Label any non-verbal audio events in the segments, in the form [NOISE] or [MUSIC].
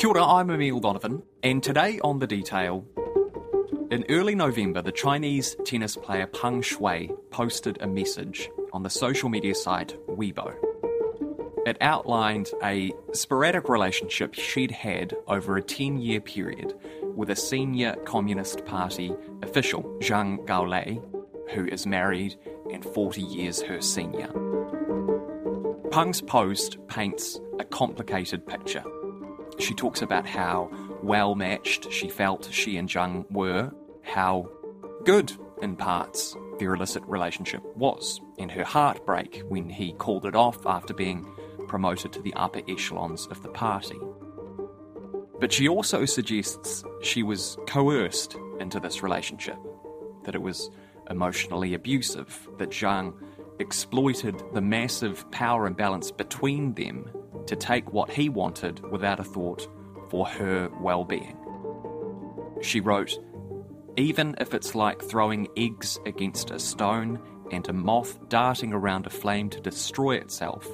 Kia ora, I'm Emile Donovan, and today on The Detail. In early November, the Chinese tennis player Peng Shuai posted a message on the social media site Weibo. It outlined a sporadic relationship she'd had over a 10 year period with a senior Communist Party official, Zhang Gaoli, who is married and 40 years her senior. Peng's post paints a complicated picture. She talks about how well matched she felt she and Zhang were, how good, in parts, their illicit relationship was, and her heartbreak when he called it off after being promoted to the upper echelons of the party. But she also suggests she was coerced into this relationship, that it was emotionally abusive, that Zhang exploited the massive power imbalance between them to take what he wanted without a thought for her well being. She wrote, Even if it's like throwing eggs against a stone and a moth darting around a flame to destroy itself,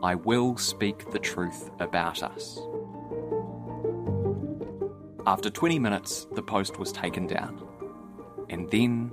I will speak the truth about us. After 20 minutes, the post was taken down. And then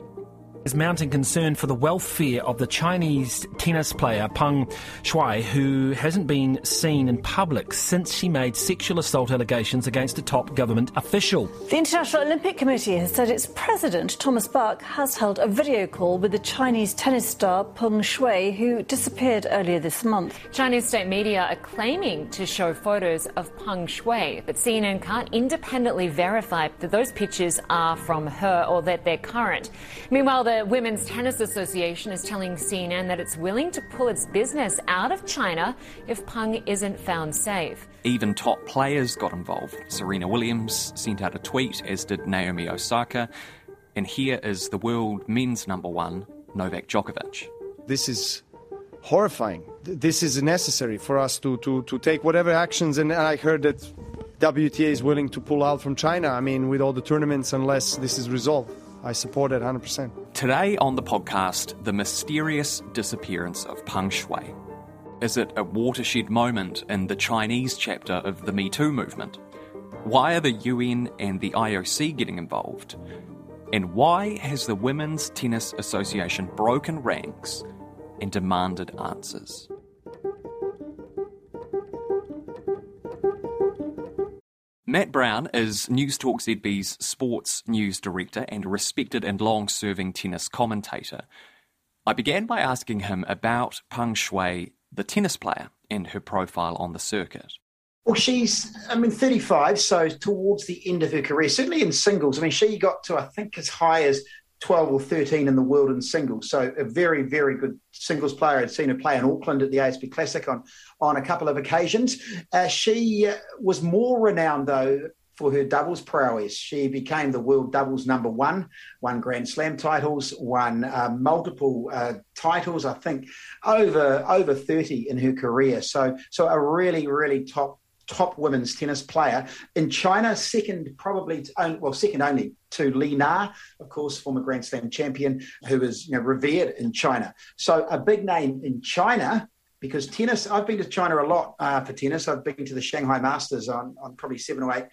is mounting concern for the welfare of the Chinese tennis player Peng Shuai, who hasn't been seen in public since she made sexual assault allegations against a top government official. The International Olympic Committee has said its president, Thomas Bach, has held a video call with the Chinese tennis star Peng Shuai, who disappeared earlier this month. Chinese state media are claiming to show photos of Peng Shuai, but CNN can't independently verify that those pictures are from her or that they're current. Meanwhile, the Women's Tennis Association is telling CNN that it's willing to pull its business out of China if Peng isn't found safe. Even top players got involved. Serena Williams sent out a tweet, as did Naomi Osaka. And here is the world men's number one, Novak Djokovic. This is horrifying. This is necessary for us to, to, to take whatever actions. And I heard that WTA is willing to pull out from China. I mean, with all the tournaments, unless this is resolved. I support it 100%. Today on the podcast, the mysterious disappearance of Peng Shuai. Is it a watershed moment in the Chinese chapter of the Me Too movement? Why are the UN and the IOC getting involved? And why has the Women's Tennis Association broken ranks and demanded answers? Matt Brown is Newstalk ZB's sports news director and respected and long serving tennis commentator. I began by asking him about Peng Shuai, the tennis player, and her profile on the circuit. Well, she's, I mean, 35, so towards the end of her career, certainly in singles. I mean, she got to, I think, as high as 12 or 13 in the world in singles. So a very, very good singles player. I'd seen her play in Auckland at the ASB Classic on, on a couple of occasions. Uh, she uh, was more renowned, though, for her doubles prowess. She became the world doubles number one, won Grand Slam titles, won uh, multiple uh, titles, I think over over 30 in her career. So so a really, really top top women's tennis player in China, second probably to, well second only to Li Na, of course, former Grand Slam champion, who is you know, revered in China. So a big name in China because tennis. I've been to China a lot uh, for tennis. I've been to the Shanghai Masters on, on probably seven or eight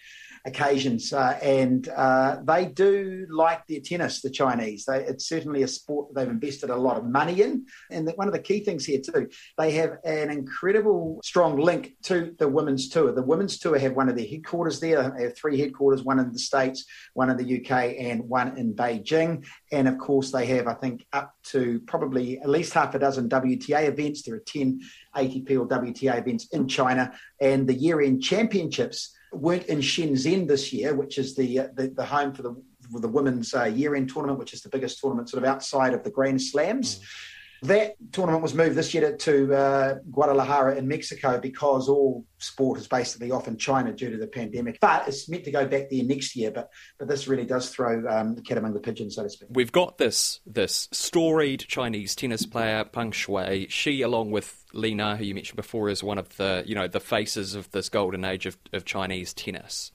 occasions, uh, and uh, they do like their tennis. The Chinese, they, it's certainly a sport that they've invested a lot of money in. And the, one of the key things here too, they have an incredible strong link to the women's tour. The women's tour have one of their headquarters there. They have three headquarters: one in the states, one in the UK, and one in Beijing. And of course, they have, I think, up to probably at least half a dozen WTA events. There are ten ATP or WTA events in China, and the year-end championships weren't in Shenzhen this year, which is the uh, the, the, home for the for the women's uh, year-end tournament, which is the biggest tournament sort of outside of the Grand Slams. Mm. That tournament was moved this year to uh, Guadalajara in Mexico because all sport is basically off in China due to the pandemic. But it's meant to go back there next year. But but this really does throw um, the cat among the pigeons, so to speak. We've got this this storied Chinese tennis player Peng Shuai. She, along with Li Na, who you mentioned before, is one of the you know the faces of this golden age of, of Chinese tennis.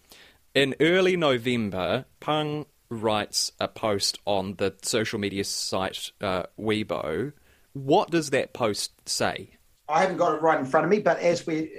In early November, Peng writes a post on the social media site uh, Weibo what does that post say? I haven't got it right in front of me, but as we,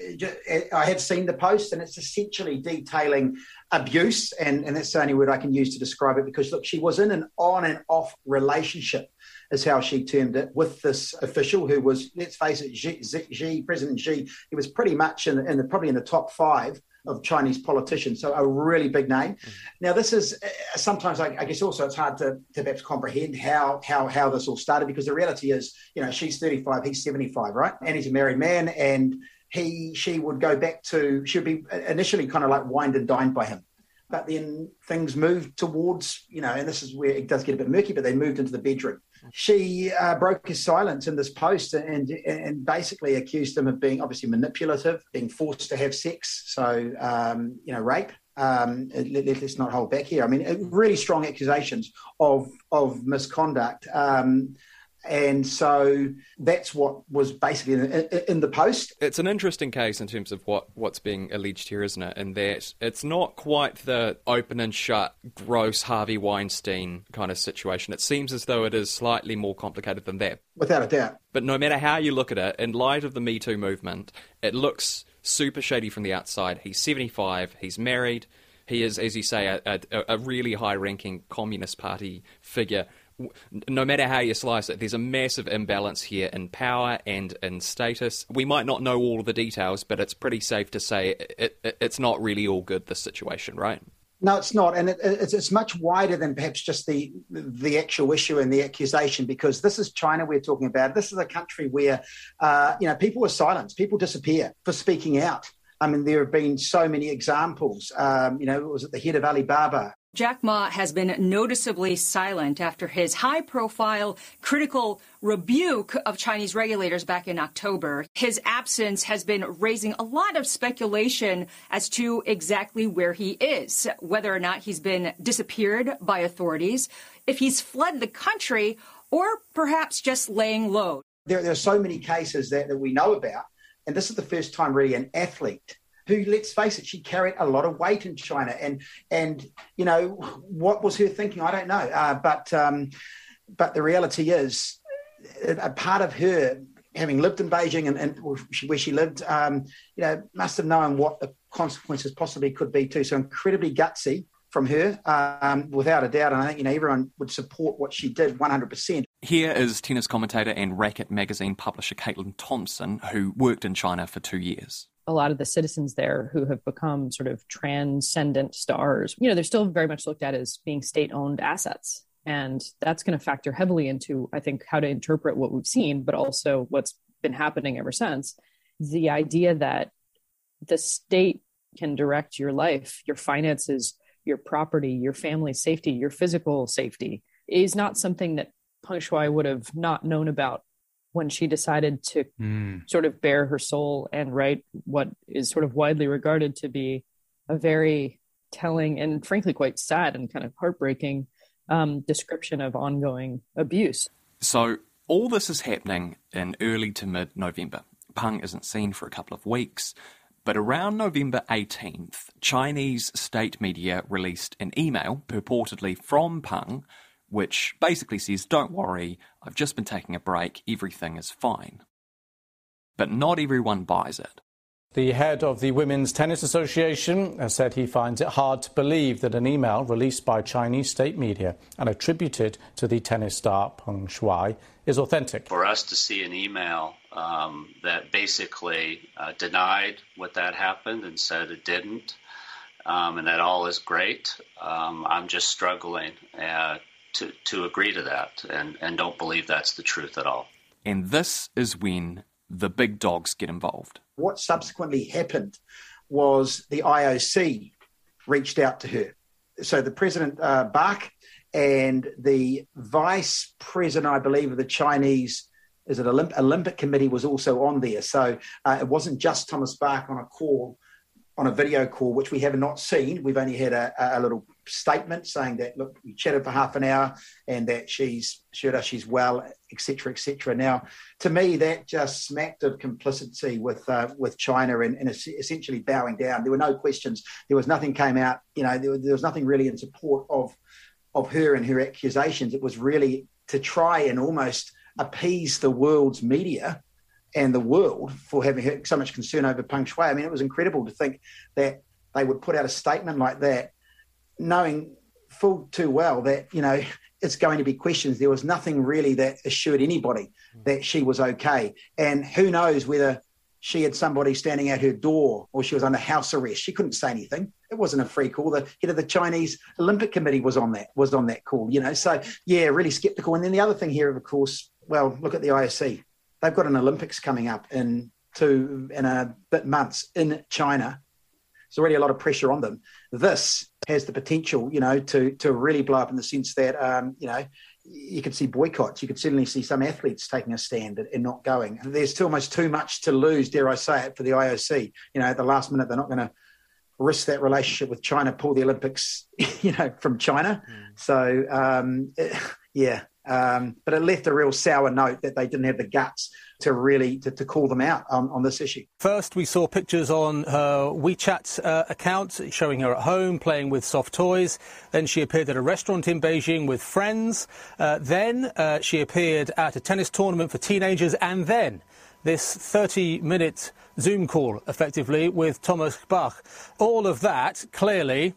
eh, I have seen the post, and it's essentially detailing abuse, and, and that's the only word I can use to describe it. Because look, she was in an on and off relationship, is how she termed it, with this official who was, let's face it, Xi, Xi President Xi. He was pretty much in, in the, probably in the top five of Chinese politicians, so a really big name. Mm-hmm. Now, this is uh, sometimes I, I, guess also it's hard to, to perhaps comprehend how how how this all started because the reality is, you know, she's 35, he's 75, right, and he's a married man, and he she would go back to she would be initially kind of like wined and dined by him. But then things moved towards, you know, and this is where it does get a bit murky, but they moved into the bedroom she uh, broke his silence in this post and and basically accused him of being obviously manipulative, being forced to have sex, so um, you know rape. Um, let, us not hold back here. I mean, really strong accusations of of misconduct. Um, and so that's what was basically in, in, the post. It's an interesting case in terms of what, what's being alleged here, isn't it? In that it's not quite the open and shut, gross Harvey Weinstein kind of situation. It seems as though it is slightly more complicated than that. Without a doubt. But no matter how you look at it, in light of the Me Too movement, it looks super shady from the outside. He's 75, he's married, he is, as you say, a, a, a really high ranking Communist Party figure no matter how you slice it, there's a massive imbalance here in power and in status. We might not know all of the details, but it's pretty safe to say it, it, it's not really all good, this situation, right? No, it's not, and it, it's, it's much wider than perhaps just the the actual issue and the accusation. Because this is China we're talking about. This is a country where, uh, you know, people are silenced, people disappear for speaking out. I mean, there have been so many examples. Um, you know, it was at the head of Alibaba Jack Ma has been noticeably silent after his high profile critical rebuke of Chinese regulators back in October. His absence has been raising a lot of speculation as to exactly where he is, whether or not he's been disappeared by authorities, if he's fled the country, or perhaps just laying low. There, there are so many cases that, that we know about, and this is the first time really an athlete who, let's face it, she carried a lot of weight in China. And and you know what was her thinking? I don't know. Uh, but um, but the reality is, a part of her having lived in Beijing and, and where she lived, um, you know, must have known what the consequences possibly could be too. So incredibly gutsy from her, um, without a doubt. And I think you know everyone would support what she did 100%. Here is tennis commentator and racket magazine publisher Caitlin Thompson, who worked in China for two years a lot of the citizens there who have become sort of transcendent stars, you know, they're still very much looked at as being state owned assets. And that's going to factor heavily into, I think, how to interpret what we've seen, but also what's been happening ever since. The idea that the state can direct your life, your finances, your property, your family safety, your physical safety is not something that Peng Shuai would have not known about when she decided to mm. sort of bare her soul and write what is sort of widely regarded to be a very telling and frankly quite sad and kind of heartbreaking um, description of ongoing abuse. So, all this is happening in early to mid November. Peng isn't seen for a couple of weeks, but around November 18th, Chinese state media released an email purportedly from Peng which basically says, Don't worry, I've just been taking a break, everything is fine. But not everyone buys it. The head of the Women's Tennis Association has said he finds it hard to believe that an email released by Chinese state media and attributed to the tennis star Peng Shuai is authentic. For us to see an email um, that basically uh, denied what that happened and said it didn't, um, and that all is great, um, I'm just struggling uh, to, to agree to that and, and don't believe that's the truth at all. And this is when the big dogs get involved. What subsequently happened was the IOC reached out to her. So the president, uh, Bach, and the vice president, I believe, of the Chinese is it Olymp- Olympic Committee was also on there. So uh, it wasn't just Thomas Bach on a call, on a video call, which we have not seen. We've only had a, a little statement saying that look, we chatted for half an hour and that she's assured us she's well, etc., etc. Now, to me, that just smacked of complicity with uh, with China and, and, essentially bowing down. There were no questions. There was nothing came out. You know, there, there was nothing really in support of of her and her accusations. It was really to try and almost appease the world's media and the world for having so much concern over Peng Shuai. I mean, it was incredible to think that they would put out a statement like that, knowing full too well that, you know, it's going to be questions. There was nothing really that assured anybody hmm. that she was okay. And who knows whether she had somebody standing at her door or she was under house arrest. She couldn't say anything. It wasn't a free call. The head of the Chinese Olympic Committee was on that, was on that call, you know. So yeah, really skeptical. And then the other thing here, of course, well, look at the IOC. They've got an Olympics coming up in two in a bit months in China. There's already a lot of pressure on them. This has the potential, you know, to to really blow up in the sense that um, you know, you could see boycotts. You could certainly see some athletes taking a stand and not going. There's still almost too much to lose, dare I say it, for the IOC. You know, at the last minute, they're not going to risk that relationship with China, pull the Olympics, [LAUGHS] you know, from China. Mm. So, um, [LAUGHS] yeah, um, but it left a real sour note that they didn't have the guts to really to, to call them out on, on, this issue. First, we saw pictures on her WeChat uh, account showing her at home playing with soft toys. Then she appeared at a restaurant in Beijing with friends. Uh, then uh, she appeared at a tennis tournament for teenagers, and then this 30-minute Zoom call, effectively, with Thomas Bach. All of that clearly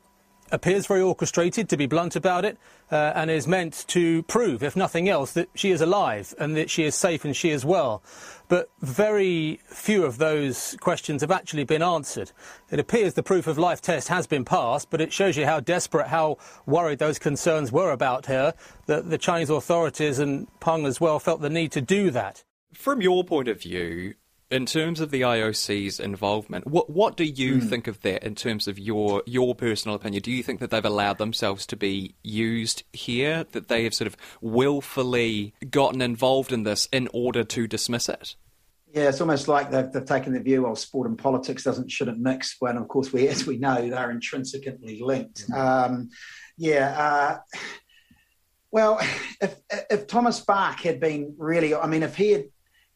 appears very orchestrated, to be blunt about it, uh, and is meant to prove, if nothing else, that she is alive and that she is safe and she is well. But very few of those questions have actually been answered. It appears the proof of life test has been passed, but it shows you how desperate, how worried those concerns were about her, that the Chinese authorities and Peng as well felt the need to do that. From your point of view, in terms of the IOC's involvement, what what do you mm. think of that in terms of your your personal opinion? Do you think that they've allowed themselves to be used here? That they have sort of willfully gotten involved in this in order to dismiss it? Yeah, it's almost like they've, they've taken the view, of sport and politics doesn't shouldn't mix. When of course we, as we know, they're intrinsically linked. Mm. Um, yeah. Uh, well, if if Thomas Bach had been really, I mean, if he had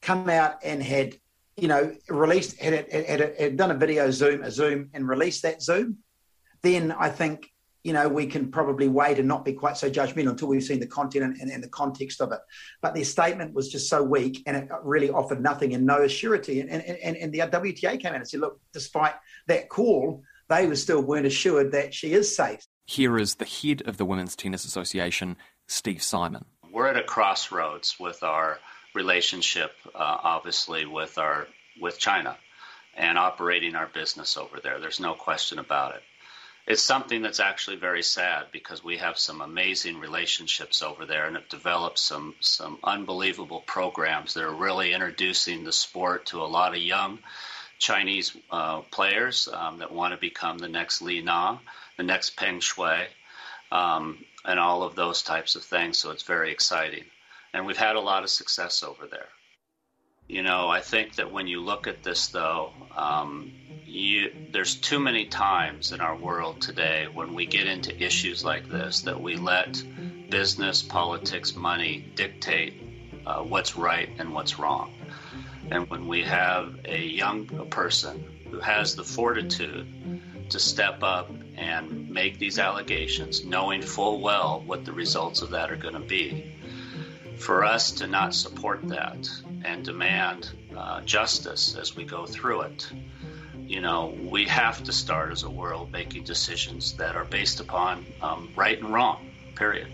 come out and had you know, released had, it, had, had, had done a video Zoom, a Zoom, and released that Zoom, then I think you know we can probably wait and not be quite so judgmental until we've seen the content and, and, and, the context of it. But their statement was just so weak, and it really offered nothing and no assurity. And and, and, and the WTA came out and said, look, despite that call, they were still weren't assured that she is safe. Here is the head of the Women's Tennis Association, Steve Simon. We're at a crossroads with our relationship, uh, obviously, with our with China and operating our business over there. There's no question about it. It's something that's actually very sad because we have some amazing relationships over there and have developed some some unbelievable programs that are really introducing the sport to a lot of young Chinese uh, players um, that want to become the next Li Na, the next Peng Shuai, um, and all of those types of things. So it's very exciting and we've had a lot of success over there. You know, I think that when you look at this, though, um, you, there's too many times in our world today when we get into issues like this that we let business, politics, money dictate uh, what's right and what's wrong. And when we have a young person who has the fortitude to step up and make these allegations, knowing full well what the results of that are going to be, for us to not support that and demand uh, justice as we go through it, you know, we have to start as a world making decisions that are based upon um, right and wrong, period.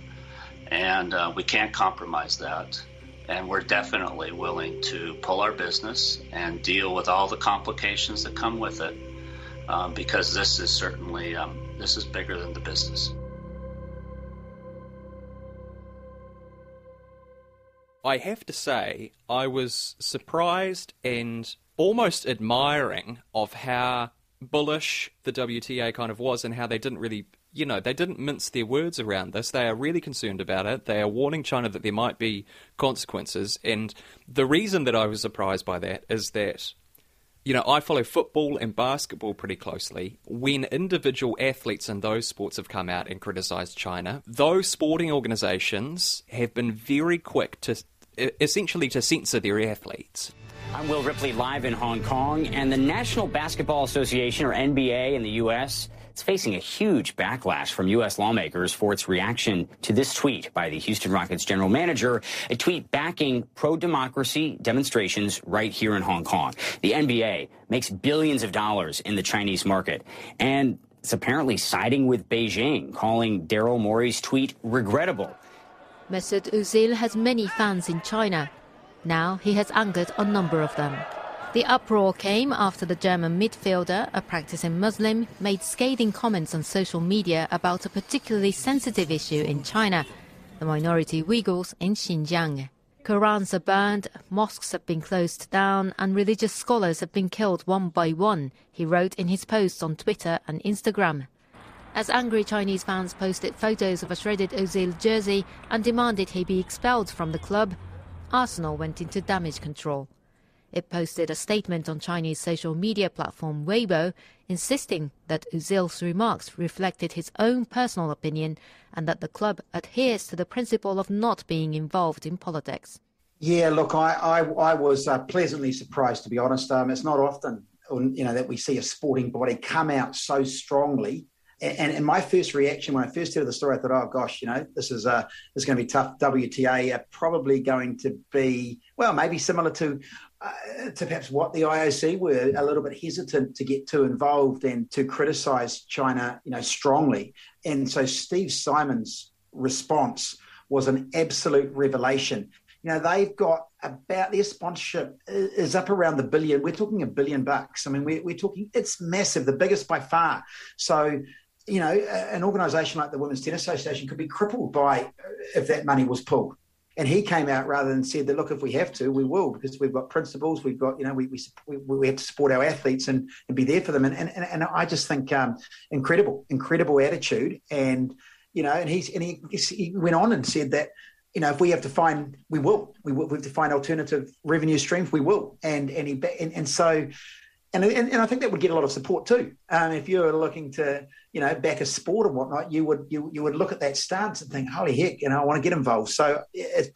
And uh, we can't compromise that. And we're definitely willing to pull our business and deal with all the complications that come with it, um, because this is certainly um, this is bigger than the business. I have to say, I was surprised and almost admiring of how bullish the WTA kind of was and how they didn't really, you know, they didn't mince their words around this. They are really concerned about it. They are warning China that there might be consequences. And the reason that I was surprised by that is that you know, I follow football and basketball pretty closely. When individual athletes in those sports have come out and criticised China, those sporting organisations have been very quick to essentially to censor their athletes. I'm Will Ripley live in Hong Kong, and the National Basketball Association, or NBA, in the U.S. It's facing a huge backlash from U.S. lawmakers for its reaction to this tweet by the Houston Rockets general manager, a tweet backing pro democracy demonstrations right here in Hong Kong. The NBA makes billions of dollars in the Chinese market. And it's apparently siding with Beijing, calling Daryl Morey's tweet regrettable. Mesut Ozil has many fans in China. Now he has angered a number of them. The uproar came after the German midfielder, a practicing Muslim, made scathing comments on social media about a particularly sensitive issue in China, the minority Uyghurs in Xinjiang. Qurans are burned, mosques have been closed down, and religious scholars have been killed one by one, he wrote in his posts on Twitter and Instagram. As angry Chinese fans posted photos of a shredded Ozil jersey and demanded he be expelled from the club, Arsenal went into damage control. It posted a statement on Chinese social media platform Weibo insisting that Ozil's remarks reflected his own personal opinion and that the club adheres to the principle of not being involved in politics. Yeah, look, I I, I was uh, pleasantly surprised to be honest. Um, it's not often you know that we see a sporting body come out so strongly and, and, my first reaction when I first heard the story, I thought, "Oh gosh, you know, this is uh, this is going to be tough." WTA are probably going to be well, maybe similar to uh, to perhaps what the IOC were a little bit hesitant to get too involved and to criticise China, you know, strongly. And so Steve Simon's response was an absolute revelation. You know, they've got about their sponsorship is up around the billion. We're talking a billion bucks. I mean, we're, we're talking, it's massive, the biggest by far. So you know, an organisation like the Women's Tennis Association could be crippled by uh, if that money was pulled. And he came out rather than said that, look, if we have to, we will, because we've got principles, we've got, you know, we, we, we have to support our athletes and, and be there for them. And, and, and I just think um, incredible, incredible attitude. And, you know, and he's, and he, he went on and said that, you know, if we have to find, we will, we will, we have to find alternative revenue streams, we will. And, and he, and, and so, and, and, and I think that would get a lot of support too. Um, if you're looking to, you know, back a sport and whatnot, you would you you would look at that stance and think, holy heck, you know, I want to get involved. So it's,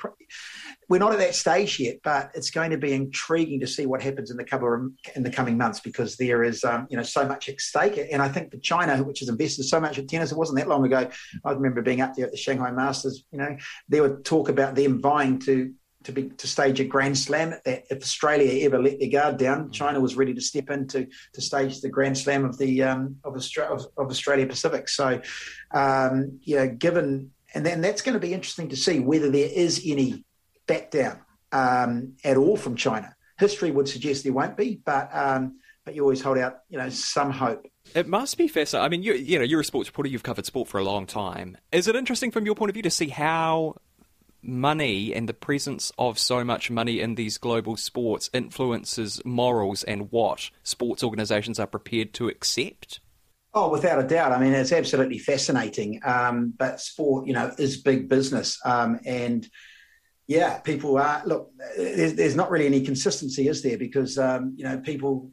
we're not at that stage yet, but it's going to be intriguing to see what happens in the couple in the coming months because there is, um, you know, so much at stake. And I think for China, which has invested so much in tennis, it wasn't that long ago. I remember being up there at the Shanghai Masters. You know, there would talk about them vying to to be to stage a Grand Slam. That if Australia ever let their guard down, mm. China was ready to step in to, to stage the Grand Slam of the um, of, Australia, of, of, Australia Pacific. So, um, yeah, given and then that's going to be interesting to see whether there is any back down um, at all from China. History would suggest there won't be, but um, but you always hold out, you know, some hope. It must be fascinating. I mean, you you know, you're a sports reporter. You've covered sport for a long time. Is it interesting from your point of view to see how money and the presence of so much money in these global sports influences morals and what sports organisations are prepared to accept? Oh, without a doubt. I mean, it's absolutely fascinating. Um, but sport, you know, is big business. Um, and yeah, people are, look, there's, there's, not really any consistency, is there? Because, um, you know, people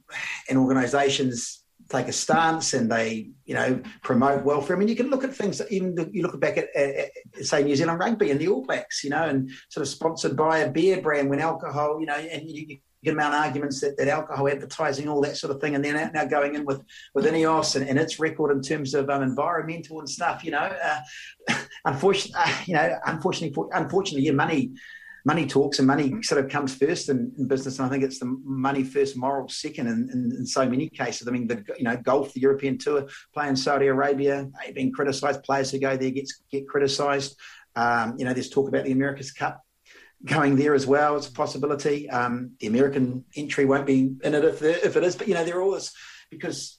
and organisations take a stance and they, you know, promote welfare. I mean, you can look at things. Even you look back at, at, at, say New Zealand rugby and the All Blacks, you know, and sort of sponsored by a beer brand when alcohol, you know, and you, you get amount arguments that, that alcohol advertising, all that sort of thing, and then now going in with with Ineos and, and its record in terms of um, environmental and stuff. You know, uh, [LAUGHS] unfortunately, uh, you know, unfortunately, unfortunately, your money money talks and money sort of comes first in, in business. And I think it's the money first, moral second in, in, in, so many cases. I mean, the you know golf, the European Tour, playing Saudi Arabia, they've been criticised. Players who go there get get criticised. Um, you know, there's talk about the America's Cup going there as well. It's a possibility. Um, the American entry won't be in it if, if it is, but you know, they're always because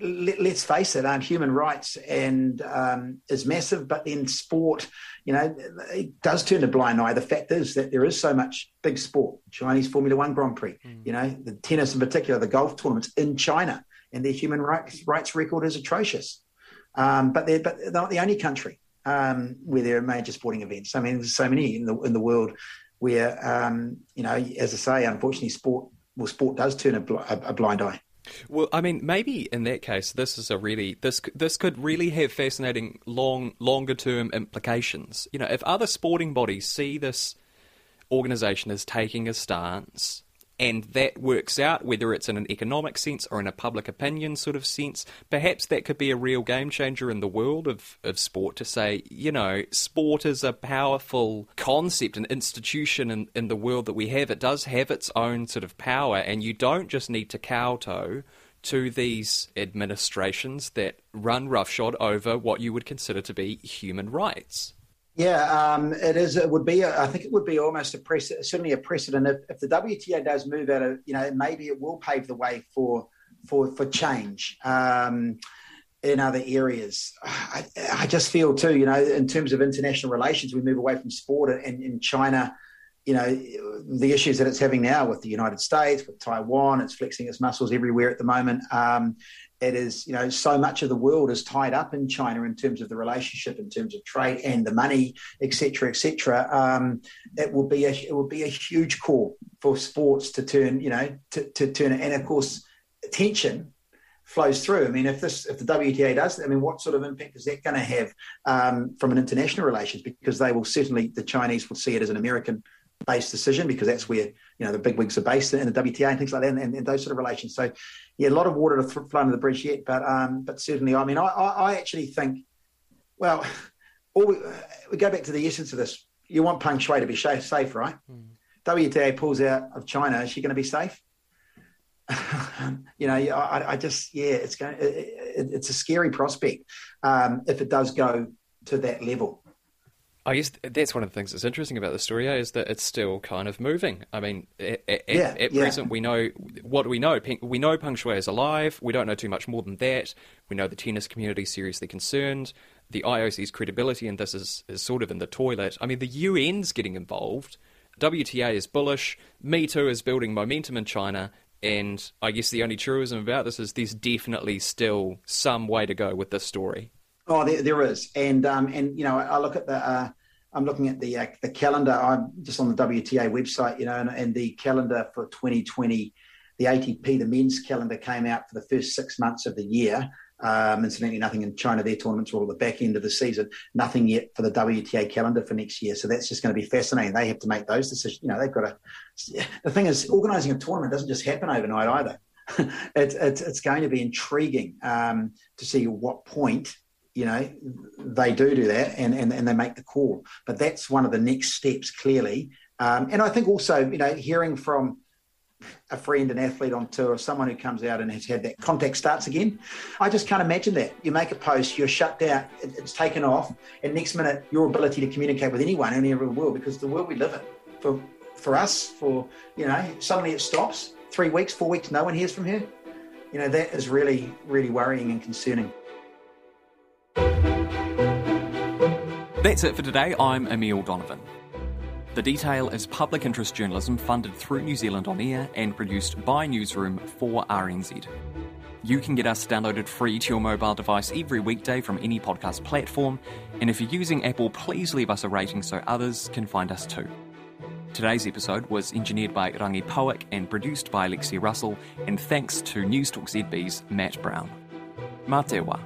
let, us face it, um, human rights and um, is massive, but then sport, you know, it does turn a blind eye. The fact is that there is so much big sport, Chinese Formula One Grand Prix, mm. you know, the tennis in particular, the golf tournaments in China, and their human rights, rights record is atrocious. Um, but they're but they're not the only country um, where there are major sporting events. I mean, there's so many in the in the world where, um, you know, as I say, unfortunately, sport well, sport does turn a, bl- a blind eye. Well, I mean, maybe in that case, this is a really this this could really have fascinating long longer term implications. You know, if other sporting bodies see this organization as taking a stance and that works out, whether it's in an economic sense or in a public opinion sort of sense, perhaps that could be a real game changer in the world of, of sport to say, you know, sport is a powerful concept, an institution in, in the world that we have. It does have its own sort of power, and you don't just need to kowtow to these administrations that run roughshod over what you would consider to be human rights. Yeah, um, it is. It would be. A, I think it would be almost a precedent, certainly a precedent. If, if, the WTA does move out of, you know, maybe it will pave the way for for for change um, in other areas. I, I, just feel too, you know, in terms of international relations, we move away from sport and in China. You know, the issues that it's having now with the United States, with Taiwan, it's flexing its muscles everywhere at the moment. Um, it is, you know, so much of the world is tied up in China in terms of the relationship, in terms of trade and the money, etc., etc. Um, it will be a it will be a huge call for sports to turn, you know, to, to turn, it. and of course, attention flows through. I mean, if this if the WTA does, I mean, what sort of impact is that going to have um, from an international relations? Because they will certainly the Chinese will see it as an American based decision because that's where you know the big wigs are based in the WTA and things like that, and, and those sort of relations. So, yeah, a lot of water to th- flow under the bridge yet, but um, but certainly, I mean, I, I, I actually think, well, [LAUGHS] all we, we, go back to the essence of this. You want Peng Shuai to be safe, safe right? Mm. WTA pulls out of China. Is she going to be safe? [LAUGHS] you know, I, I, just yeah, it's going. It, it, it's a scary prospect um, if it does go to that level. I guess that's one of the things that's interesting about the story eh, is that it's still kind of moving. I mean, at, at, yeah, at yeah. present, we know what do we know. We know Peng Shuai is alive. We don't know too much more than that. We know the tennis community is seriously concerned. The IOC's credibility in this is, is sort of in the toilet. I mean, the UN's getting involved. WTA is bullish. Me Too is building momentum in China. And I guess the only truism about this is there's definitely still some way to go with this story. Oh, there, there is, and um, and you know, I look at the. Uh, I'm looking at the uh, the calendar. I'm just on the WTA website, you know, and, and, the calendar for 2020, the ATP, the men's calendar came out for the first six months of the year. Um, incidentally, nothing in China. Their tournaments are all the back end of the season. Nothing yet for the WTA calendar for next year. So that's just going to be fascinating. They have to make those decisions. You know, they've got to. The thing is, organising a tournament doesn't just happen overnight either. [LAUGHS] it's, it's, it's going to be intriguing um, to see what point you know, they do do that and, and, and they make the call. But that's one of the next steps, clearly. Um, and I think also, you know, hearing from a friend, an athlete on tour, someone who comes out and has had that contact starts again. I just can't imagine that. You make a post, you're shut down, it's taken off, and next minute your ability to communicate with anyone anywhere in the world, because the world we live in, for for us, for you know, suddenly it stops. Three weeks, four weeks, no one hears from her. You know, that is really, really worrying and concerning. That's it for today. I'm Emile Donovan. The Detail is public interest journalism funded through New Zealand On Air and produced by Newsroom for RNZ. You can get us downloaded free to your mobile device every weekday from any podcast platform, and if you're using Apple, please leave us a rating so others can find us too. Today's episode was engineered by Rangi Powick and produced by Alexia Russell, and thanks to Newstalk ZB's Matt Brown. Mā te wā.